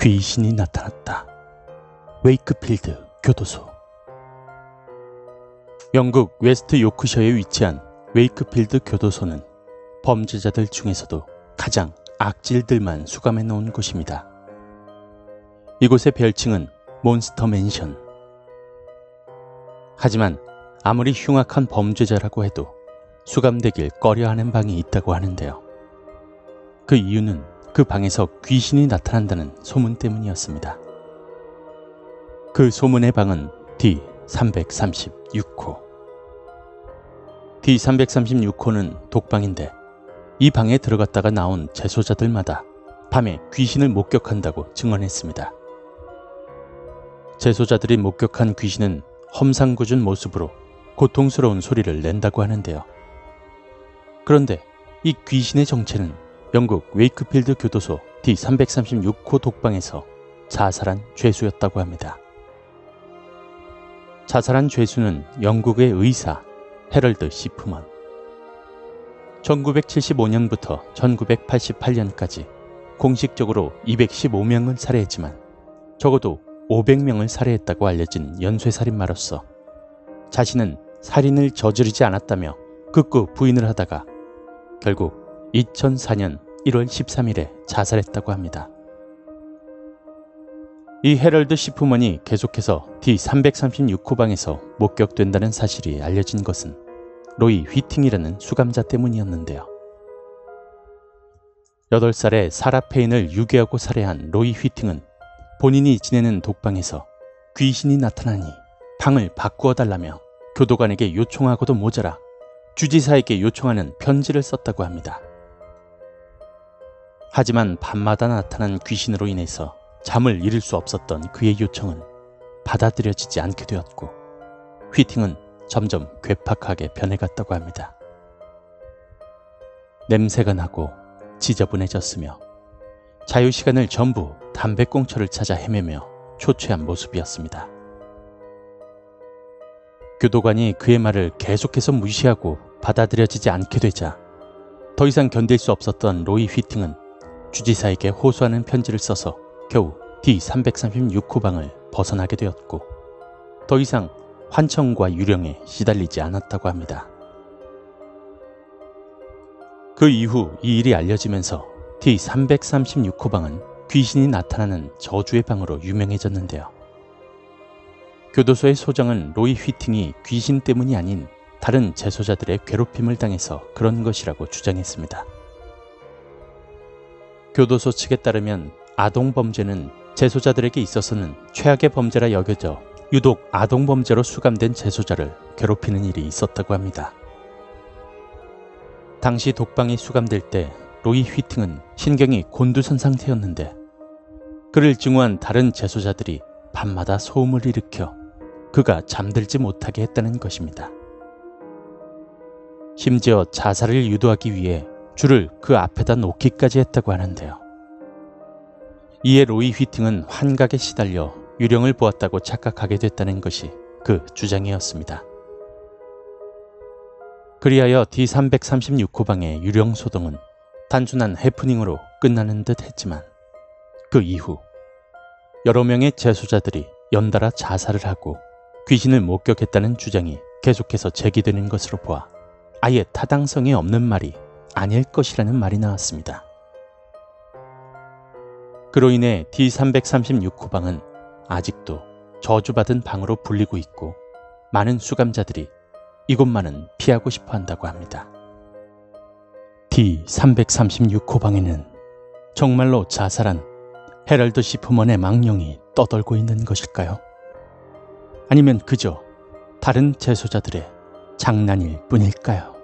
귀신이 나타났다. 웨이크필드 교도소. 영국 웨스트 요크셔에 위치한 웨이크필드 교도소는 범죄자들 중에서도 가장 악질들만 수감해 놓은 곳입니다. 이곳의 별칭은 Monster Mansion. 하지만 아무리 흉악한 범죄자라고 해도 수감되길 꺼려하는 방이 있다고 하는데요. 그 이유는 그 방에서 귀신이 나타난다는 소문 때문이었습니다. 그 소문의 방은 D336호. D336호는 독방인데 이 방에 들어갔다가 나온 재소자들마다 밤에 귀신을 목격한다고 증언했습니다. 재소자들이 목격한 귀신은 험상궂은 모습으로 고통스러운 소리를 낸다고 하는데요. 그런데 이 귀신의 정체는 영국 웨이크필드 교도소 D336호 독방에서 자살한 죄수였다고 합니다. 자살한 죄수는 영국의 의사 헤럴드 시프먼. 1975년부터 1988년까지 공식적으로 215명을 살해했지만 적어도 500명을 살해했다고 알려진 연쇄살인마로서 자신은 살인을 저지르지 않았다며 극구 부인을 하다가 결국 2004년 1월 13일에 자살했다고 합니다. 이 헤럴드 시프먼이 계속해서 D336호 방에서 목격된다는 사실이 알려진 것은 로이 휘팅이라는 수감자 때문이었는데요. 8살의 사라 페인을 유괴하고 살해한 로이 휘팅은 본인이 지내는 독방에서 귀신이 나타나니 방을 바꾸어 달라며 교도관에게 요청하고도 모자라 주지사에게 요청하는 편지를 썼다고 합니다. 하지만 밤마다 나타난 귀신으로 인해서 잠을 이룰 수 없었던 그의 요청은 받아들여지지 않게 되었고 휘팅은 점점 괴팍하게 변해갔다고 합니다. 냄새가 나고 지저분해졌으며 자유시간을 전부 담배꽁초를 찾아 헤매며 초췌한 모습이었습니다. 교도관이 그의 말을 계속해서 무시하고 받아들여지지 않게 되자 더 이상 견딜 수 없었던 로이 휘팅은 주지사에게 호소하는 편지를 써서 겨우 D336호 방을 벗어나게 되었고 더 이상 환청과 유령에 시달리지 않았다고 합니다. 그 이후 이 일이 알려지면서 D336호 방은 귀신이 나타나는 저주의 방으로 유명해졌는데요. 교도소의 소장은 로이 휘팅이 귀신 때문이 아닌 다른 재소자들의 괴롭힘을 당해서 그런 것이라고 주장했습니다. 교도소 측에 따르면 아동 범죄는 재소자들에게 있어서는 최악의 범죄라 여겨져 유독 아동 범죄로 수감된 재소자를 괴롭히는 일이 있었다고 합니다. 당시 독방이 수감될 때 로이 휘팅은 신경이 곤두선 상태였는데 그를 증오한 다른 재소자들이 밤마다 소음을 일으켜 그가 잠들지 못하게 했다는 것입니다. 심지어 자살을 유도하기 위해 줄을 그 앞에다 놓기까지 했다고 하는데요. 이에 로이 휘팅은 환각에 시달려 유령을 보았다고 착각하게 됐다는 것이 그 주장이었습니다. 그리하여 D336호 방의 유령 소동은 단순한 해프닝으로 끝나는 듯 했지만 그 이후 여러 명의 재소자들이 연달아 자살을 하고 귀신을 목격했다는 주장이 계속해서 제기되는 것으로 보아 아예 타당성이 없는 말이 아닐 것이라는 말이 나왔습니다. 그로 인해 D336호 방은 아직도 저주받은 방으로 불리고 있고 많은 수감자들이 이곳만은 피하고 싶어 한다고 합니다. D336호 방에는 정말로 자살한 헤럴드 시프먼의 망령이 떠돌고 있는 것일까요? 아니면 그저 다른 재소자들의 장난일 뿐일까요?